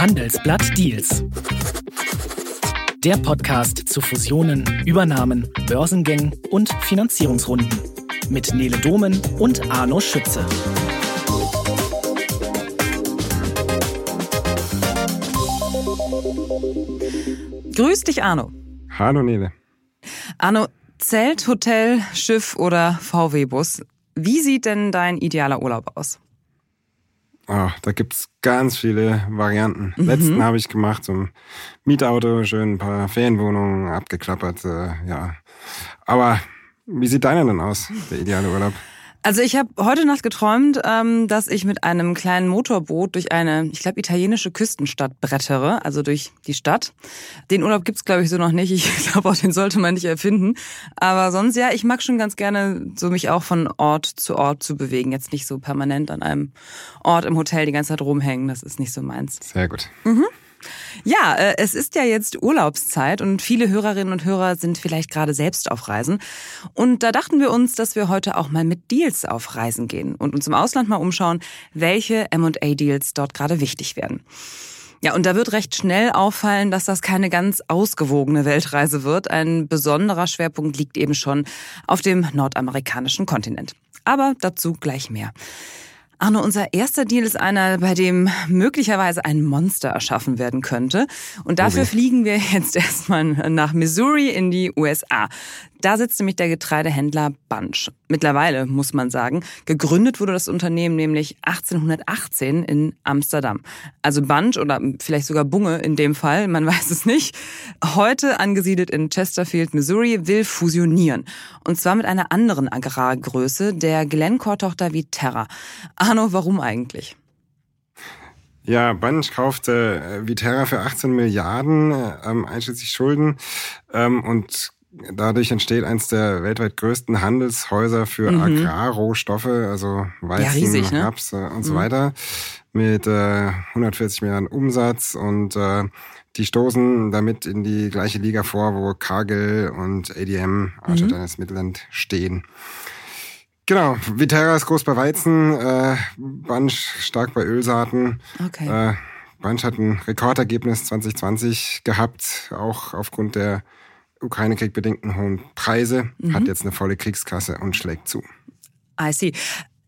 Handelsblatt Deals. Der Podcast zu Fusionen, Übernahmen, Börsengängen und Finanzierungsrunden. Mit Nele Domen und Arno Schütze. Grüß dich, Arno. Hallo, Nele. Arno, Zelt, Hotel, Schiff oder VW-Bus. Wie sieht denn dein idealer Urlaub aus? Oh, da gibt's ganz viele Varianten. Mhm. Letzten habe ich gemacht, so ein Mietauto, schön ein paar Ferienwohnungen abgeklappert, äh, ja. Aber wie sieht deiner denn aus, der ideale Urlaub? Also ich habe heute Nacht geträumt, ähm, dass ich mit einem kleinen Motorboot durch eine, ich glaube, italienische Küstenstadt brettere, also durch die Stadt. Den Urlaub gibt's glaube ich, so noch nicht. Ich glaube auch, den sollte man nicht erfinden. Aber sonst, ja, ich mag schon ganz gerne so mich auch von Ort zu Ort zu bewegen. Jetzt nicht so permanent an einem Ort im Hotel die ganze Zeit rumhängen. Das ist nicht so meins. Sehr gut. Mhm. Ja, äh, es ist ja jetzt Urlaubszeit und viele Hörerinnen und Hörer sind vielleicht gerade selbst auf Reisen. Und da dachten wir uns, dass wir heute auch mal mit Deals auf Reisen gehen und uns im Ausland mal umschauen, welche M&A-Deals dort gerade wichtig werden. Ja, und da wird recht schnell auffallen, dass das keine ganz ausgewogene Weltreise wird. Ein besonderer Schwerpunkt liegt eben schon auf dem nordamerikanischen Kontinent. Aber dazu gleich mehr. Arno, unser erster Deal ist einer, bei dem möglicherweise ein Monster erschaffen werden könnte. Und dafür okay. fliegen wir jetzt erstmal nach Missouri in die USA. Da sitzt nämlich der Getreidehändler Bunch. Mittlerweile, muss man sagen. Gegründet wurde das Unternehmen nämlich 1818 in Amsterdam. Also Bunch oder vielleicht sogar Bunge in dem Fall, man weiß es nicht. Heute angesiedelt in Chesterfield, Missouri, will fusionieren. Und zwar mit einer anderen Agrargröße, der Glencore-Tochter Viterra. Arno, warum eigentlich? Ja, Bunch kaufte äh, Viterra für 18 Milliarden, äh, einschließlich Schulden, ähm, und Dadurch entsteht eins der weltweit größten Handelshäuser für mhm. Agrarrohstoffe, also Weizen, ja, riesig, ne? Raps und mhm. so weiter, mit äh, 140 Milliarden Umsatz und äh, die stoßen damit in die gleiche Liga vor, wo Cargill und ADM, Archer mhm. Midland, stehen. Genau, Viterra ist groß bei Weizen, äh, Bunch stark bei Ölsaaten. Okay. Äh, Bunch hat ein Rekordergebnis 2020 gehabt, auch aufgrund der Ukraine-Krieg bedingten hohen Preise, mhm. hat jetzt eine volle Kriegskasse und schlägt zu. I see.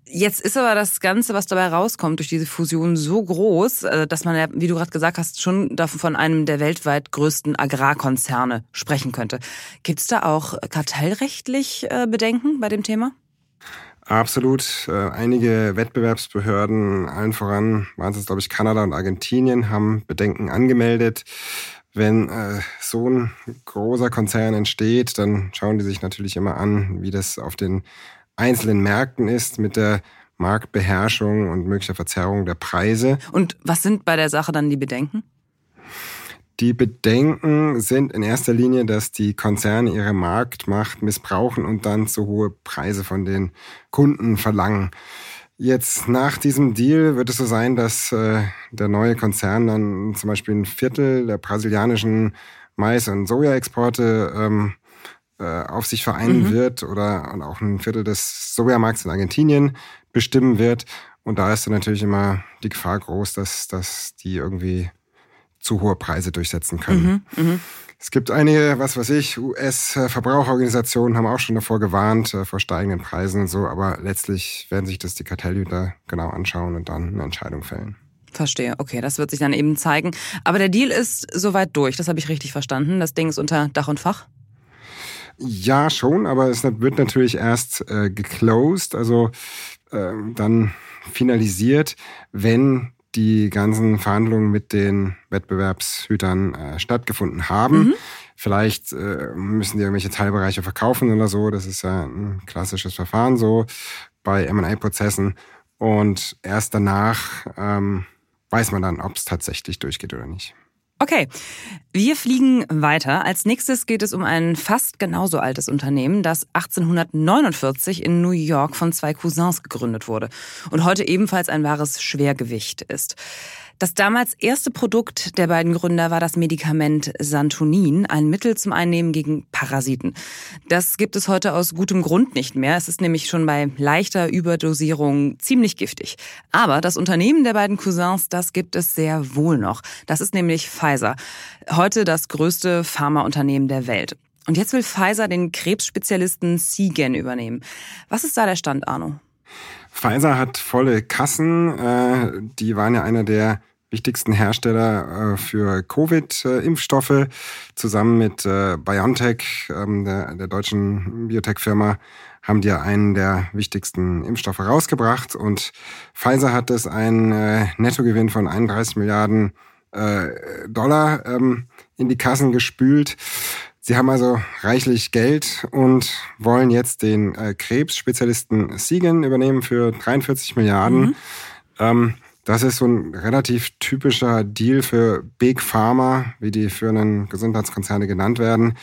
Jetzt ist aber das Ganze, was dabei rauskommt durch diese Fusion so groß, äh, dass man ja, wie du gerade gesagt hast, schon von einem der weltweit größten Agrarkonzerne sprechen könnte. Gibt es da auch kartellrechtlich äh, Bedenken bei dem Thema? Absolut. Äh, einige Wettbewerbsbehörden, allen voran waren es, glaube ich, Kanada und Argentinien, haben Bedenken angemeldet wenn äh, so ein großer Konzern entsteht, dann schauen die sich natürlich immer an, wie das auf den einzelnen Märkten ist mit der Marktbeherrschung und möglicher Verzerrung der Preise. Und was sind bei der Sache dann die Bedenken? Die Bedenken sind in erster Linie, dass die Konzerne ihre Marktmacht missbrauchen und dann zu hohe Preise von den Kunden verlangen. Jetzt nach diesem Deal wird es so sein, dass äh, der neue Konzern dann zum Beispiel ein Viertel der brasilianischen Mais- und Sojaexporte ähm, äh, auf sich vereinen mhm. wird oder und auch ein Viertel des Sojamarkts in Argentinien bestimmen wird. Und da ist dann natürlich immer die Gefahr groß, dass, dass die irgendwie zu hohe Preise durchsetzen können. Mhm, mh. Es gibt einige, was weiß ich, US-Verbraucherorganisationen haben auch schon davor gewarnt, äh, vor steigenden Preisen und so, aber letztlich werden sich das die Kartellhüter genau anschauen und dann eine Entscheidung fällen. Verstehe, okay, das wird sich dann eben zeigen. Aber der Deal ist soweit durch, das habe ich richtig verstanden. Das Ding ist unter Dach und Fach? Ja, schon, aber es wird natürlich erst äh, geclosed, also äh, dann finalisiert, wenn die ganzen Verhandlungen mit den Wettbewerbshütern äh, stattgefunden haben. Mhm. Vielleicht äh, müssen die irgendwelche Teilbereiche verkaufen oder so. Das ist ja ein klassisches Verfahren so bei M&A-Prozessen. Und erst danach ähm, weiß man dann, ob es tatsächlich durchgeht oder nicht. Okay, wir fliegen weiter. Als nächstes geht es um ein fast genauso altes Unternehmen, das 1849 in New York von zwei Cousins gegründet wurde und heute ebenfalls ein wahres Schwergewicht ist. Das damals erste Produkt der beiden Gründer war das Medikament Santonin, ein Mittel zum Einnehmen gegen Parasiten. Das gibt es heute aus gutem Grund nicht mehr. Es ist nämlich schon bei leichter Überdosierung ziemlich giftig. Aber das Unternehmen der beiden Cousins, das gibt es sehr wohl noch. Das ist nämlich Pfizer. Heute das größte Pharmaunternehmen der Welt. Und jetzt will Pfizer den Krebsspezialisten Seagen übernehmen. Was ist da der Stand, Arno? Pfizer hat volle Kassen. Äh, die waren ja einer der wichtigsten Hersteller äh, für Covid-Impfstoffe. Zusammen mit äh, BioNTech, ähm, der, deutschen Biotech-Firma, haben die ja einen der wichtigsten Impfstoffe rausgebracht. Und Pfizer hat es einen äh, Nettogewinn von 31 Milliarden Dollar ähm, in die Kassen gespült. Sie haben also reichlich Geld und wollen jetzt den Krebsspezialisten Siegen übernehmen für 43 Milliarden. Mhm. Ähm, das ist so ein relativ typischer Deal für Big Pharma, wie die führenden Gesundheitskonzerne genannt werden.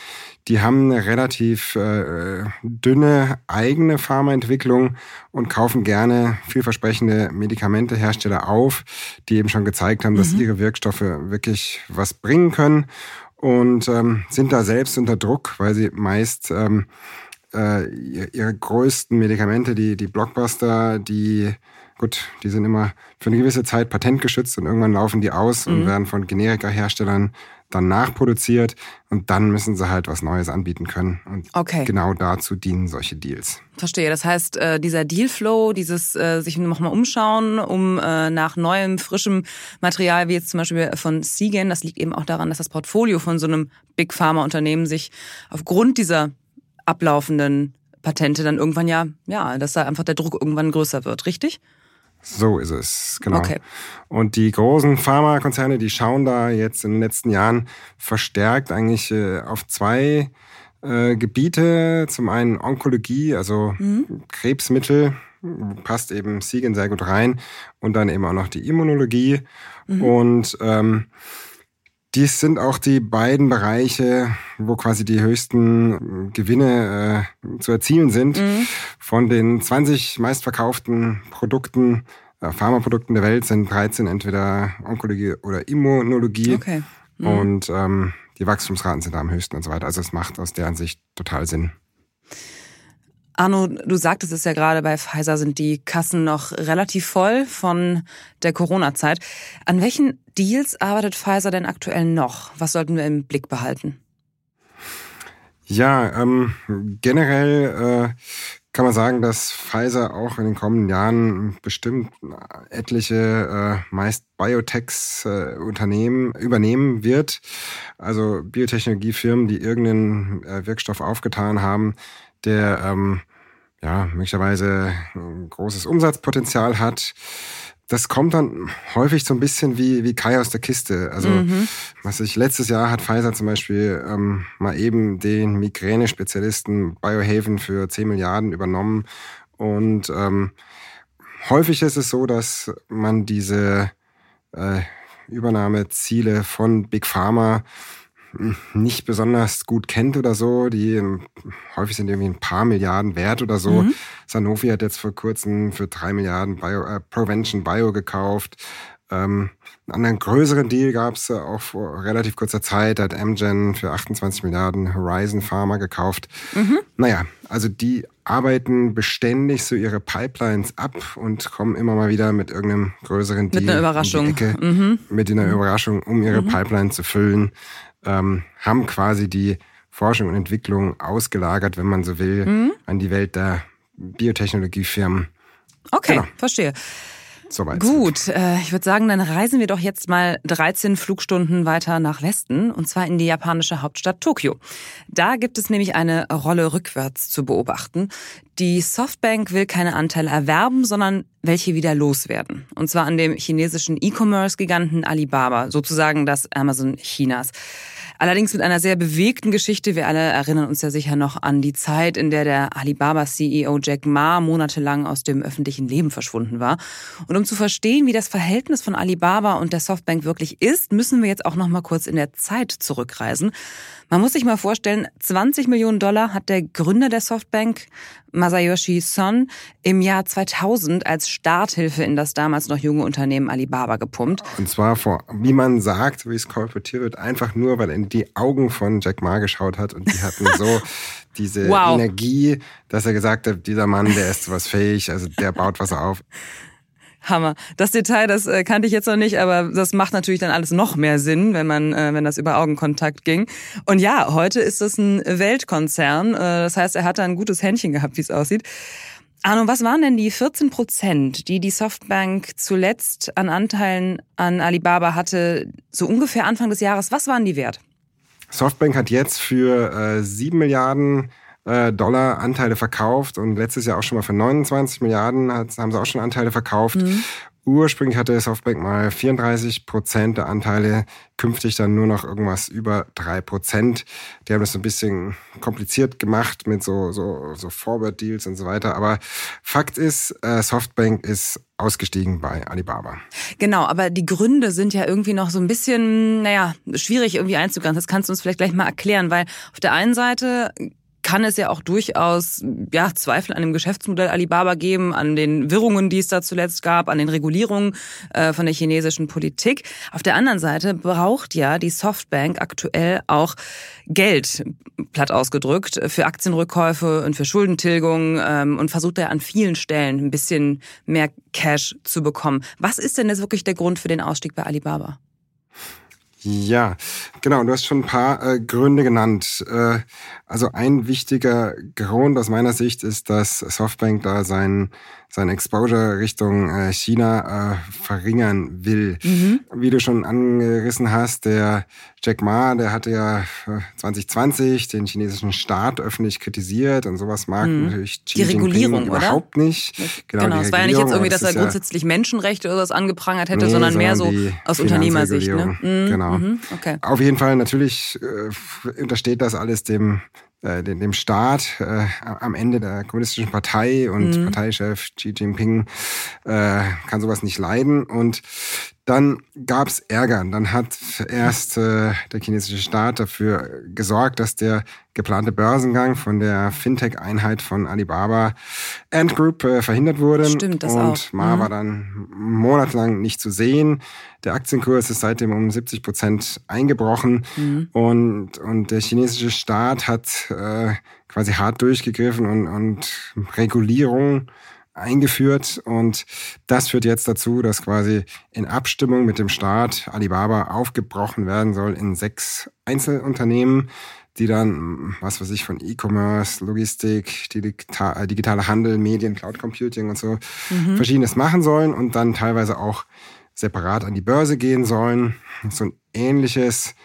Die haben eine relativ äh, dünne eigene Pharmaentwicklung und kaufen gerne vielversprechende Medikamentehersteller auf, die eben schon gezeigt haben, dass mhm. ihre Wirkstoffe wirklich was bringen können und ähm, sind da selbst unter Druck, weil sie meist ähm, äh, ihre größten Medikamente, die, die Blockbuster, die gut, die sind immer für eine gewisse Zeit patentgeschützt und irgendwann laufen die aus mhm. und werden von Generika-Herstellern dann nachproduziert und dann müssen sie halt was Neues anbieten können. Und okay. genau dazu dienen solche Deals. Verstehe. Das heißt, äh, dieser Dealflow, dieses äh, sich nochmal umschauen, um äh, nach neuem, frischem Material, wie jetzt zum Beispiel von Seagen, das liegt eben auch daran, dass das Portfolio von so einem Big Pharma-Unternehmen sich aufgrund dieser ablaufenden Patente dann irgendwann ja, ja, dass da einfach der Druck irgendwann größer wird, richtig? So ist es, genau. Okay. Und die großen Pharmakonzerne, die schauen da jetzt in den letzten Jahren verstärkt eigentlich äh, auf zwei äh, Gebiete. Zum einen Onkologie, also mhm. Krebsmittel, passt eben Siegen sehr gut rein. Und dann eben auch noch die Immunologie. Mhm. Und ähm, dies sind auch die beiden Bereiche, wo quasi die höchsten Gewinne äh, zu erzielen sind. Mhm. Von den 20 meistverkauften Produkten, äh, Pharmaprodukten der Welt sind 13 entweder Onkologie oder Immunologie. Okay. Mhm. Und ähm, die Wachstumsraten sind da am höchsten und so weiter. Also es macht aus deren Sicht total Sinn. Arno, du sagtest es ja gerade, bei Pfizer sind die Kassen noch relativ voll von der Corona-Zeit. An welchen Deals arbeitet Pfizer denn aktuell noch? Was sollten wir im Blick behalten? Ja, ähm, generell äh, kann man sagen, dass Pfizer auch in den kommenden Jahren bestimmt etliche äh, meist Biotechs äh, übernehmen wird. Also Biotechnologiefirmen, die irgendeinen äh, Wirkstoff aufgetan haben, der ähm, ja, möglicherweise ein großes Umsatzpotenzial hat. Das kommt dann häufig so ein bisschen wie, wie Kai aus der Kiste. Also, mhm. was ich, letztes Jahr hat Pfizer zum Beispiel ähm, mal eben den Migräne-Spezialisten Biohaven für 10 Milliarden übernommen. Und ähm, häufig ist es so, dass man diese äh, Übernahmeziele von Big Pharma nicht besonders gut kennt oder so. Die ähm, häufig sind irgendwie ein paar Milliarden wert oder so. Mhm. Sanofi hat jetzt vor kurzem für drei Milliarden Bio, äh, Prevention Bio gekauft. Ähm, einen anderen größeren Deal gab es auch vor relativ kurzer Zeit, hat Amgen für 28 Milliarden Horizon Pharma gekauft. Mhm. Naja, also die arbeiten beständig so ihre Pipelines ab und kommen immer mal wieder mit irgendeinem größeren Deal mit einer Überraschung. Um Ecke, mhm. Mit einer Überraschung, um ihre mhm. Pipeline zu füllen ähm, haben quasi die Forschung und Entwicklung ausgelagert, wenn man so will, mhm. an die Welt der Biotechnologiefirmen. Okay, genau. verstehe. Soweit. Gut, äh, ich würde sagen, dann reisen wir doch jetzt mal 13 Flugstunden weiter nach Westen, und zwar in die japanische Hauptstadt Tokio. Da gibt es nämlich eine Rolle rückwärts zu beobachten. Die Softbank will keine Anteile erwerben, sondern welche wieder loswerden. Und zwar an dem chinesischen E-Commerce-Giganten Alibaba, sozusagen das Amazon Chinas. Allerdings mit einer sehr bewegten Geschichte. Wir alle erinnern uns ja sicher noch an die Zeit, in der der Alibaba-CEO Jack Ma monatelang aus dem öffentlichen Leben verschwunden war. Und um zu verstehen, wie das Verhältnis von Alibaba und der Softbank wirklich ist, müssen wir jetzt auch noch mal kurz in der Zeit zurückreisen. Man muss sich mal vorstellen, 20 Millionen Dollar hat der Gründer der Softbank, Masayoshi Son, im Jahr 2000 als Starthilfe in das damals noch junge Unternehmen Alibaba gepumpt. Und zwar vor, wie man sagt, wie es kolportiert wird, einfach nur, weil er in die Augen von Jack Ma geschaut hat und die hatten so diese wow. Energie, dass er gesagt hat, dieser Mann, der ist was fähig, also der baut was auf. Hammer. Das Detail, das äh, kannte ich jetzt noch nicht, aber das macht natürlich dann alles noch mehr Sinn, wenn man, äh, wenn das über Augenkontakt ging. Und ja, heute ist es ein Weltkonzern. Äh, das heißt, er hat da ein gutes Händchen gehabt, wie es aussieht. Arno, was waren denn die 14 Prozent, die die Softbank zuletzt an Anteilen an Alibaba hatte, so ungefähr Anfang des Jahres? Was waren die wert? Softbank hat jetzt für äh, 7 Milliarden äh, Dollar Anteile verkauft und letztes Jahr auch schon mal für 29 Milliarden hat, haben sie auch schon Anteile verkauft. Mhm. Ursprünglich hatte Softbank mal 34 Prozent der Anteile, künftig dann nur noch irgendwas über drei Prozent. Die haben das ein bisschen kompliziert gemacht mit so, so, so Forward-Deals und so weiter. Aber Fakt ist, äh, Softbank ist ausgestiegen bei Alibaba. Genau, aber die Gründe sind ja irgendwie noch so ein bisschen, naja, schwierig irgendwie einzugrenzen. Das kannst du uns vielleicht gleich mal erklären, weil auf der einen Seite kann es ja auch durchaus ja, Zweifel an dem Geschäftsmodell Alibaba geben, an den Wirrungen, die es da zuletzt gab, an den Regulierungen äh, von der chinesischen Politik. Auf der anderen Seite braucht ja die Softbank aktuell auch Geld, platt ausgedrückt, für Aktienrückkäufe und für Schuldentilgung ähm, und versucht ja an vielen Stellen ein bisschen mehr Cash zu bekommen. Was ist denn jetzt wirklich der Grund für den Ausstieg bei Alibaba? Ja, genau. Du hast schon ein paar äh, Gründe genannt. Äh, also ein wichtiger Grund aus meiner Sicht ist, dass Softbank da sein sein Exposure Richtung äh, China äh, verringern will. Mhm. Wie du schon angerissen hast, der Jack Ma, der hatte ja 2020 äh, den chinesischen Staat öffentlich kritisiert und sowas mag mhm. natürlich Xi die Regulierung Jinping überhaupt nicht. Genau, genau es war ja nicht jetzt irgendwie, dass er grundsätzlich Menschenrechte oder was angeprangert hätte, nee, sondern mehr so aus Unternehmersicht. Ne? Mhm. Genau. Mhm. Okay. Auf jeden Fall natürlich äh, untersteht das alles dem äh, dem Staat äh, am Ende der kommunistischen Partei und mhm. Parteichef Xi Jinping äh, kann sowas nicht leiden. Und dann gab es Ärger. Dann hat erst äh, der chinesische Staat dafür gesorgt, dass der geplante Börsengang von der Fintech-Einheit von Alibaba Ant Group äh, verhindert wurde. Stimmt, das und auch. Ma mhm. war dann monatelang nicht zu sehen. Der Aktienkurs ist seitdem um 70 Prozent eingebrochen. Mhm. Und, und der chinesische Staat hat äh, quasi hart durchgegriffen und, und Regulierung eingeführt und das führt jetzt dazu, dass quasi in Abstimmung mit dem Staat Alibaba aufgebrochen werden soll in sechs Einzelunternehmen, die dann, was weiß ich, von E-Commerce, Logistik, äh, digitaler Handel, Medien, Cloud Computing und so mhm. verschiedenes machen sollen und dann teilweise auch separat an die Börse gehen sollen. So ein ähnliches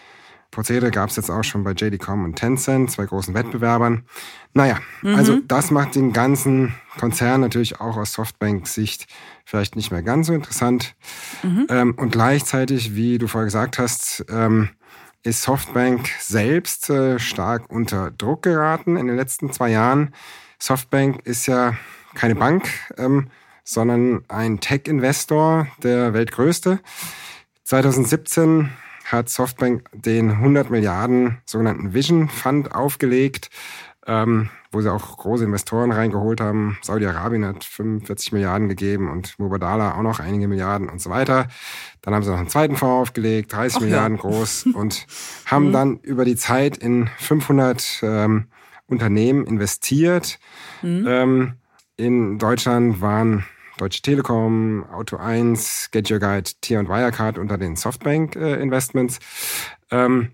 Prozedere gab es jetzt auch schon bei JD.com und Tencent, zwei großen Wettbewerbern. Naja, mhm. also das macht den ganzen Konzern natürlich auch aus Softbank-Sicht vielleicht nicht mehr ganz so interessant. Mhm. Ähm, und gleichzeitig, wie du vorher gesagt hast, ähm, ist Softbank selbst äh, stark unter Druck geraten in den letzten zwei Jahren. Softbank ist ja keine Bank, ähm, sondern ein Tech-Investor, der weltgrößte. 2017 hat Softbank den 100 Milliarden sogenannten Vision Fund aufgelegt, ähm, wo sie auch große Investoren reingeholt haben. Saudi-Arabien hat 45 Milliarden gegeben und Mubadala auch noch einige Milliarden und so weiter. Dann haben sie noch einen zweiten Fonds aufgelegt, 30 Ach Milliarden ja. groß und haben mhm. dann über die Zeit in 500 ähm, Unternehmen investiert. Mhm. Ähm, in Deutschland waren Deutsche Telekom, Auto 1, Get Your Guide, Tier und Wirecard unter den Softbank äh, Investments. Ähm,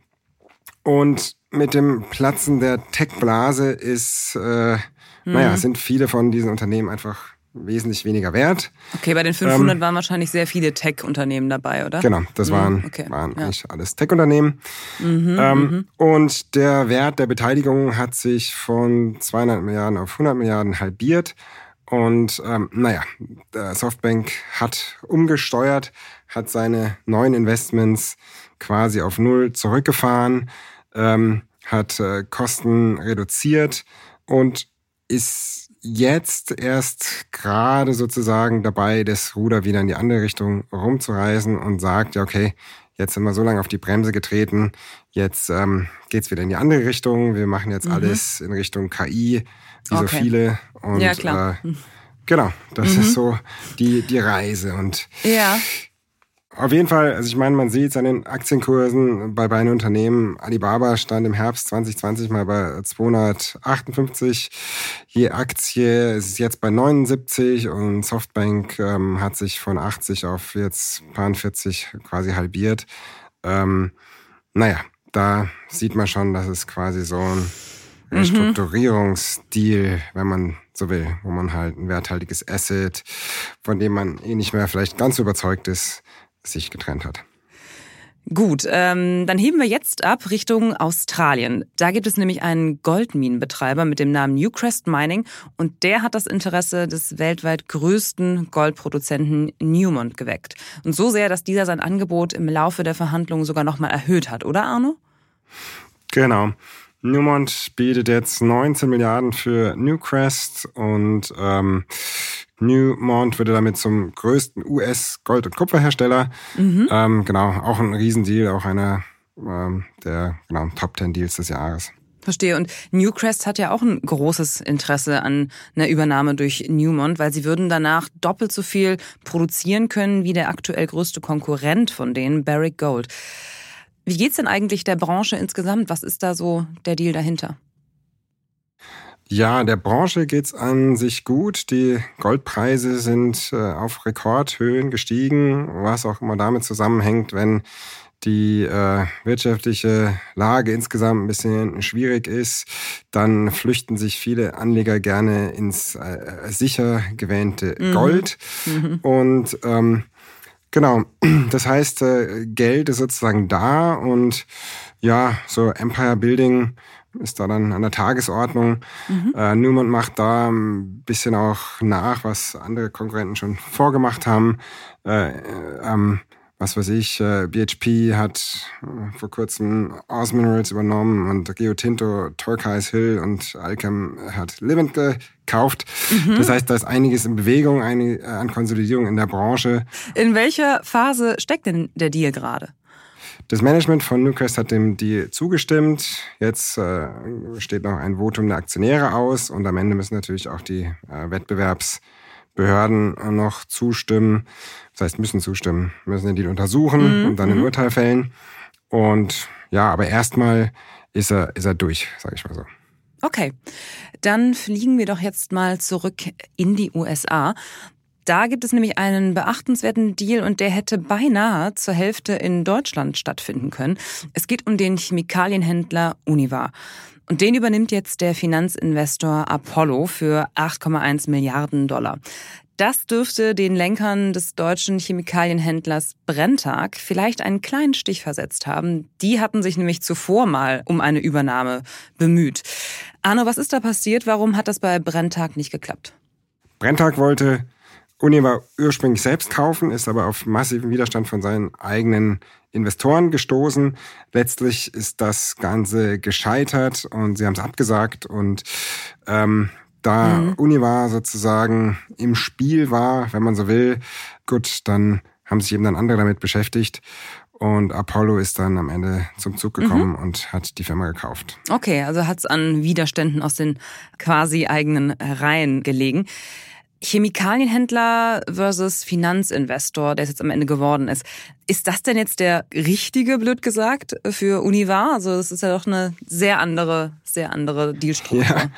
und mit dem Platzen der Tech-Blase ist, äh, mhm. naja, sind viele von diesen Unternehmen einfach wesentlich weniger wert. Okay, bei den 500 ähm, waren wahrscheinlich sehr viele Tech-Unternehmen dabei, oder? Genau, das mhm, waren, okay, waren ja. eigentlich alles Tech-Unternehmen. Mhm, ähm, mhm. und der Wert der Beteiligung hat sich von 200 Milliarden auf 100 Milliarden halbiert. Und ähm, naja, Softbank hat umgesteuert, hat seine neuen Investments quasi auf Null zurückgefahren, ähm, hat äh, Kosten reduziert und ist jetzt erst gerade sozusagen dabei, das Ruder wieder in die andere Richtung rumzureißen und sagt, ja, okay, jetzt sind wir so lange auf die Bremse getreten, jetzt ähm, geht's wieder in die andere Richtung, wir machen jetzt mhm. alles in Richtung KI, wie okay. so viele. Und, ja, klar. Äh, Genau, das mhm. ist so die, die Reise. Und ja. Auf jeden Fall, also ich meine, man sieht es an den Aktienkursen bei beiden Unternehmen. Alibaba stand im Herbst 2020 mal bei 258 je Aktie. Es ist jetzt bei 79 und Softbank ähm, hat sich von 80 auf jetzt paar 40 quasi halbiert. Ähm, naja, da sieht man schon, dass es quasi so ein mhm. Restrukturierungsdeal, wenn man so will, wo man halt ein werthaltiges Asset, von dem man eh nicht mehr vielleicht ganz überzeugt ist, sich getrennt hat. Gut, ähm, dann heben wir jetzt ab Richtung Australien. Da gibt es nämlich einen Goldminenbetreiber mit dem Namen Newcrest Mining und der hat das Interesse des weltweit größten Goldproduzenten Newmont geweckt. Und so sehr, dass dieser sein Angebot im Laufe der Verhandlungen sogar nochmal erhöht hat, oder Arno? Genau. Newmont bietet jetzt 19 Milliarden für Newcrest und ähm, Newmont würde damit zum größten US-Gold- und Kupferhersteller. Mhm. Ähm, genau, auch ein Riesendeal, auch einer ähm, der genau, Top 10 Deals des Jahres. Verstehe. Und Newcrest hat ja auch ein großes Interesse an einer Übernahme durch Newmont, weil sie würden danach doppelt so viel produzieren können wie der aktuell größte Konkurrent von denen, Barrick Gold. Wie geht's denn eigentlich der Branche insgesamt? Was ist da so der Deal dahinter? Ja, der Branche geht's an sich gut. Die Goldpreise sind äh, auf Rekordhöhen gestiegen, was auch immer damit zusammenhängt, wenn die äh, wirtschaftliche Lage insgesamt ein bisschen schwierig ist, dann flüchten sich viele Anleger gerne ins äh, sicher gewähnte mhm. Gold. Mhm. Und ähm, genau, das heißt, äh, Geld ist sozusagen da und ja, so Empire Building ist da dann an der Tagesordnung. Mhm. Äh, Newmont macht da ein bisschen auch nach, was andere Konkurrenten schon vorgemacht haben. Äh, ähm, was weiß ich, äh, BHP hat äh, vor kurzem Oz Minerals übernommen und Rio Tinto, Turquoise Hill und Alchem hat Livent gekauft. Mhm. Das heißt, da ist einiges in Bewegung, einige, äh, an Konsolidierung in der Branche. In welcher Phase steckt denn der Deal gerade? Das Management von Newcrest hat dem Deal zugestimmt. Jetzt äh, steht noch ein Votum der Aktionäre aus und am Ende müssen natürlich auch die äh, Wettbewerbsbehörden noch zustimmen. Das heißt, müssen zustimmen, müssen den Deal untersuchen mhm. und dann ein mhm. Urteil fällen. Und ja, aber erstmal ist er, ist er durch, sage ich mal so. Okay, dann fliegen wir doch jetzt mal zurück in die USA. Da gibt es nämlich einen beachtenswerten Deal und der hätte beinahe zur Hälfte in Deutschland stattfinden können. Es geht um den Chemikalienhändler Univar. Und den übernimmt jetzt der Finanzinvestor Apollo für 8,1 Milliarden Dollar. Das dürfte den Lenkern des deutschen Chemikalienhändlers Brenntag vielleicht einen kleinen Stich versetzt haben. Die hatten sich nämlich zuvor mal um eine Übernahme bemüht. Arno, was ist da passiert? Warum hat das bei Brenntag nicht geklappt? Brenntag wollte Uni war ursprünglich selbst kaufen, ist aber auf massiven Widerstand von seinen eigenen Investoren gestoßen. Letztlich ist das Ganze gescheitert und sie haben es abgesagt und ähm, da mhm. Univar sozusagen im Spiel war, wenn man so will, gut, dann haben sich eben dann andere damit beschäftigt. Und Apollo ist dann am Ende zum Zug gekommen mhm. und hat die Firma gekauft. Okay, also hat es an Widerständen aus den quasi eigenen Reihen gelegen. Chemikalienhändler versus Finanzinvestor, der es jetzt am Ende geworden ist. Ist das denn jetzt der richtige, blöd gesagt, für Univar? Also es ist ja doch eine sehr andere, sehr andere Dealstruktur. Ja,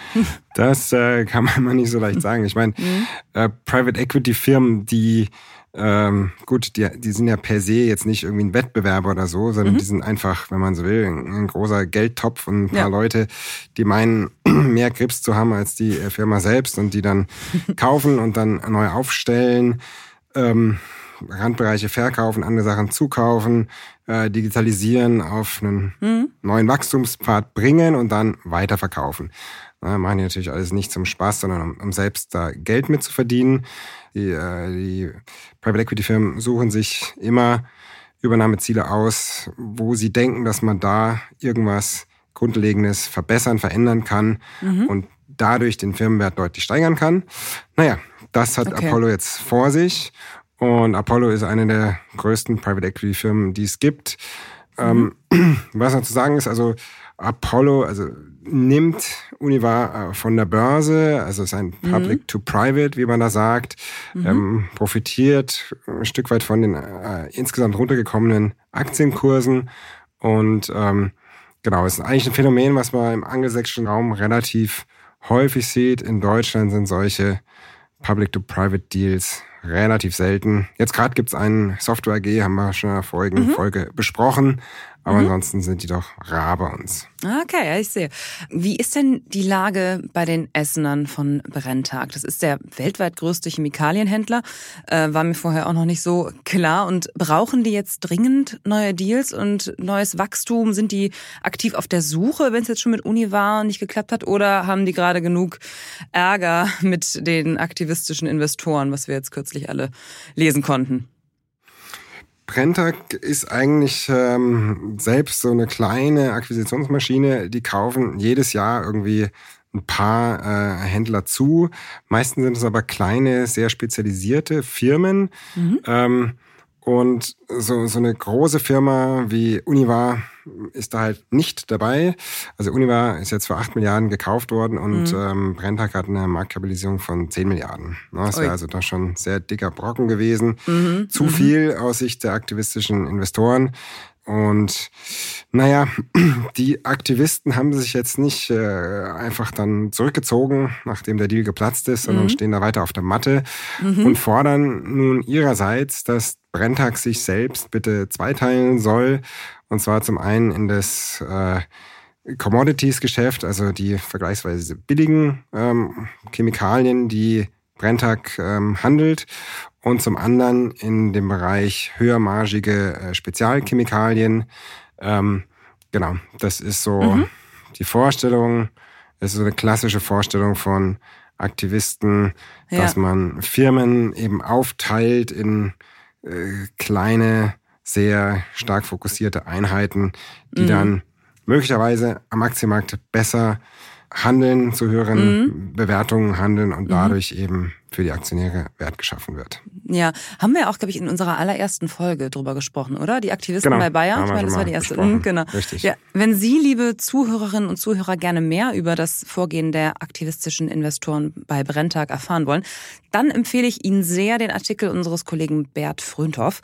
das äh, kann man mal nicht so leicht sagen. Ich meine, mhm. äh, Private Equity Firmen, die ähm, gut, die, die sind ja per se jetzt nicht irgendwie ein Wettbewerber oder so, sondern mhm. die sind einfach, wenn man so will, ein, großer Geldtopf und ein paar ja. Leute, die meinen, mehr Grips zu haben als die äh, Firma selbst und die dann kaufen und dann neu aufstellen, ähm, Randbereiche verkaufen, andere Sachen zukaufen, äh, digitalisieren, auf einen mhm. neuen Wachstumspfad bringen und dann weiterverkaufen. Na, machen die natürlich alles nicht zum Spaß, sondern um, um selbst da Geld mitzuverdienen. Die, äh, die Private Equity Firmen suchen sich immer Übernahmeziele aus, wo sie denken, dass man da irgendwas Grundlegendes verbessern, verändern kann mhm. und dadurch den Firmenwert deutlich steigern kann. Naja, das hat okay. Apollo jetzt vor sich. Und Apollo ist eine der größten Private Equity Firmen, die es gibt. Mhm. Ähm, was noch zu sagen ist, also Apollo, also nimmt Univar äh, von der Börse, also ist ein Public to Private, wie man da sagt, ähm, profitiert ein Stück weit von den äh, insgesamt runtergekommenen Aktienkursen und ähm, genau, ist eigentlich ein Phänomen, was man im angelsächsischen Raum relativ häufig sieht. In Deutschland sind solche Public-to-Private-Deals relativ selten. Jetzt gerade gibt's einen Software AG, haben wir schon in der vorigen Folge besprochen. Aber Mhm. ansonsten sind die doch rar bei uns. Okay, ich sehe. Wie ist denn die Lage bei den Essenern von Brenntag? Das ist der weltweit größte Chemikalienhändler. Äh, war mir vorher auch noch nicht so klar. Und brauchen die jetzt dringend neue Deals und neues Wachstum? Sind die aktiv auf der Suche, wenn es jetzt schon mit Uni war und nicht geklappt hat? Oder haben die gerade genug Ärger mit den aktivistischen Investoren, was wir jetzt kürzlich alle lesen konnten? Brenntag ist eigentlich ähm, selbst so eine kleine Akquisitionsmaschine. Die kaufen jedes Jahr irgendwie ein paar äh, Händler zu. Meistens sind es aber kleine, sehr spezialisierte Firmen. Ähm, und so, so eine große Firma wie Univar ist da halt nicht dabei. Also Univar ist jetzt für 8 Milliarden gekauft worden und ähm, Brenntag hat eine Marktkapitalisierung von 10 Milliarden. Ne, Das wäre also da schon ein sehr dicker Brocken gewesen. Zu viel aus Sicht der aktivistischen Investoren. Und naja, die Aktivisten haben sich jetzt nicht äh, einfach dann zurückgezogen, nachdem der Deal geplatzt ist, sondern stehen da weiter auf der Matte und fordern nun ihrerseits, dass Brenntag sich selbst bitte zweiteilen soll. Und zwar zum einen in das äh, Commodities-Geschäft, also die vergleichsweise billigen ähm, Chemikalien, die Brenntag ähm, handelt und zum anderen in dem Bereich höhermargige äh, Spezialchemikalien. Ähm, genau, das ist so die Vorstellung, das ist so eine klassische Vorstellung von Aktivisten, Ja. dass man Firmen eben aufteilt in äh, kleine, sehr stark fokussierte Einheiten, die dann möglicherweise am Aktienmarkt besser handeln, zu höheren Bewertungen handeln und dadurch eben für die Aktionäre Wert geschaffen wird. Ja, haben wir auch, glaube ich, in unserer allerersten Folge drüber gesprochen, oder? Die Aktivisten Genau, bei Bayer. haben Ich meine, das war die erste. Mhm, Genau. Richtig. Ja, wenn Sie, liebe Zuhörerinnen und Zuhörer, gerne mehr über das Vorgehen der aktivistischen Investoren bei Brenntag erfahren wollen, dann empfehle ich Ihnen sehr den Artikel unseres Kollegen Bert Frönthoff.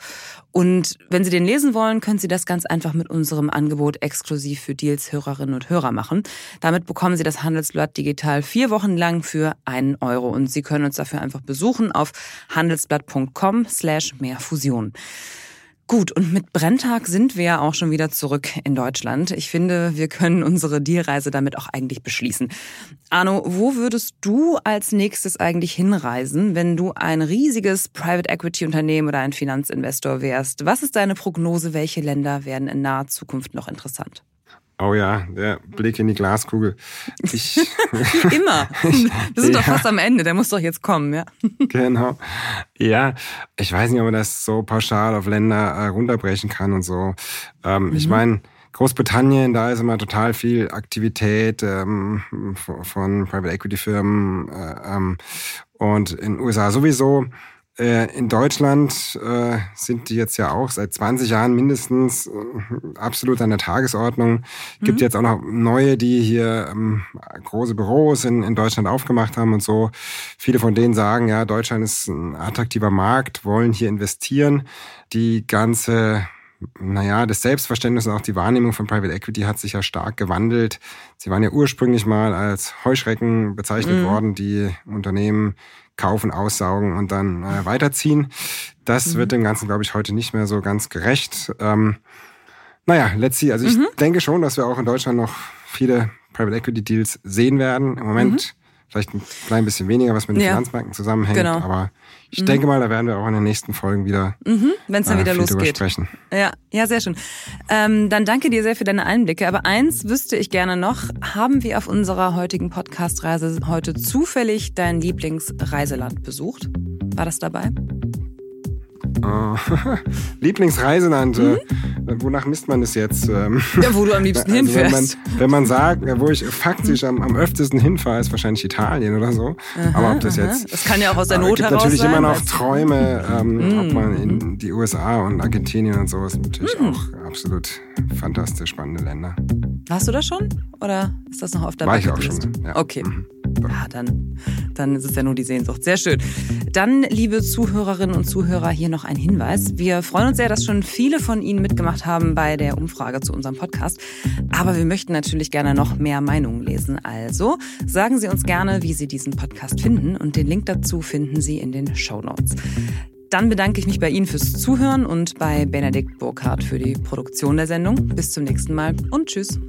Und wenn Sie den lesen wollen, können Sie das ganz einfach mit unserem Angebot exklusiv für Deals-Hörerinnen und Hörer machen. Damit bekommen Sie das Handelsblatt digital vier Wochen lang für einen Euro. Und Sie können uns dafür einfach besuchen auf handelsblatt.com slash mehrfusion. Gut, und mit Brenntag sind wir ja auch schon wieder zurück in Deutschland. Ich finde, wir können unsere Dealreise damit auch eigentlich beschließen. Arno, wo würdest du als nächstes eigentlich hinreisen, wenn du ein riesiges Private Equity Unternehmen oder ein Finanzinvestor wärst? Was ist deine Prognose? Welche Länder werden in naher Zukunft noch interessant? Oh ja, der Blick in die Glaskugel. Ich, Wie immer. Wir sind doch Ja. fast am Ende, der muss doch jetzt kommen, ja. genau. Ja, ich weiß nicht, ob man das so pauschal auf Länder äh, runterbrechen kann und so. Ähm, Ich meine, Großbritannien, da ist immer total viel Aktivität ähm, von von Private Equity Firmen äh, ähm, und in den USA sowieso. Äh, In Deutschland äh, sind die jetzt ja auch seit 20 Jahren mindestens äh, absolut an der Tagesordnung. Gibt jetzt auch noch neue, die hier ähm, große Büros in, in Deutschland aufgemacht haben und so. Viele von denen sagen, ja, Deutschland ist ein attraktiver Markt, wollen hier investieren. Die ganze naja, das Selbstverständnis und auch die Wahrnehmung von Private Equity hat sich ja stark gewandelt. Sie waren ja ursprünglich mal als Heuschrecken bezeichnet worden, die Unternehmen kaufen, aussaugen und dann äh, weiterziehen. Das wird dem Ganzen, glaube ich, heute nicht mehr so ganz gerecht. Ähm, naja, let's see. Also ich denke schon, dass wir auch in Deutschland noch viele Private Equity Deals sehen werden. Im Moment vielleicht ein klein bisschen weniger, was mit den Ja. Finanzmärkten zusammenhängt. Genau. Aber ich denke mal, da werden wir auch in den nächsten Folgen wieder Mhm, Wenn es dann äh, wieder losgeht. sprechen. Ja, ja, sehr schön. Ähm, dann danke dir sehr für deine Einblicke. Aber eins wüsste ich gerne noch. Haben wir auf unserer heutigen Podcast-Reise heute zufällig dein Lieblingsreiseland besucht? War das dabei? Äh, Lieblingsreiseland. äh, wonach misst man es jetzt? Ähm, ja, wo du am liebsten also hinfährst. Wenn man, wenn man sagt, wo ich faktisch am, am öftesten hinfahre, ist wahrscheinlich Italien oder so. Aha, aber ob das aha. jetzt. Das kann ja auch aus der Not heraus natürlich immer noch Träume, ähm, mm. ob man in die USA und Argentinien und so ist natürlich mm. auch absolut fantastisch spannende Länder. Warst du da schon? Oder ist das noch auf der War ich auch schon. Ja. Okay. Ja, dann, dann ist es ja nur die Sehnsucht. Sehr schön. Dann, liebe Zuhörerinnen und Zuhörer, hier noch ein Hinweis. Wir freuen uns sehr, dass schon viele von Ihnen mitgemacht haben bei der Umfrage zu unserem Podcast. Aber wir möchten natürlich gerne noch mehr Meinungen lesen. Also sagen Sie uns gerne, wie Sie diesen Podcast finden. Und den Link dazu finden Sie in den Show Notes. Dann bedanke ich mich bei Ihnen fürs Zuhören und bei Benedikt Burkhardt für die Produktion der Sendung. Bis zum nächsten Mal und tschüss.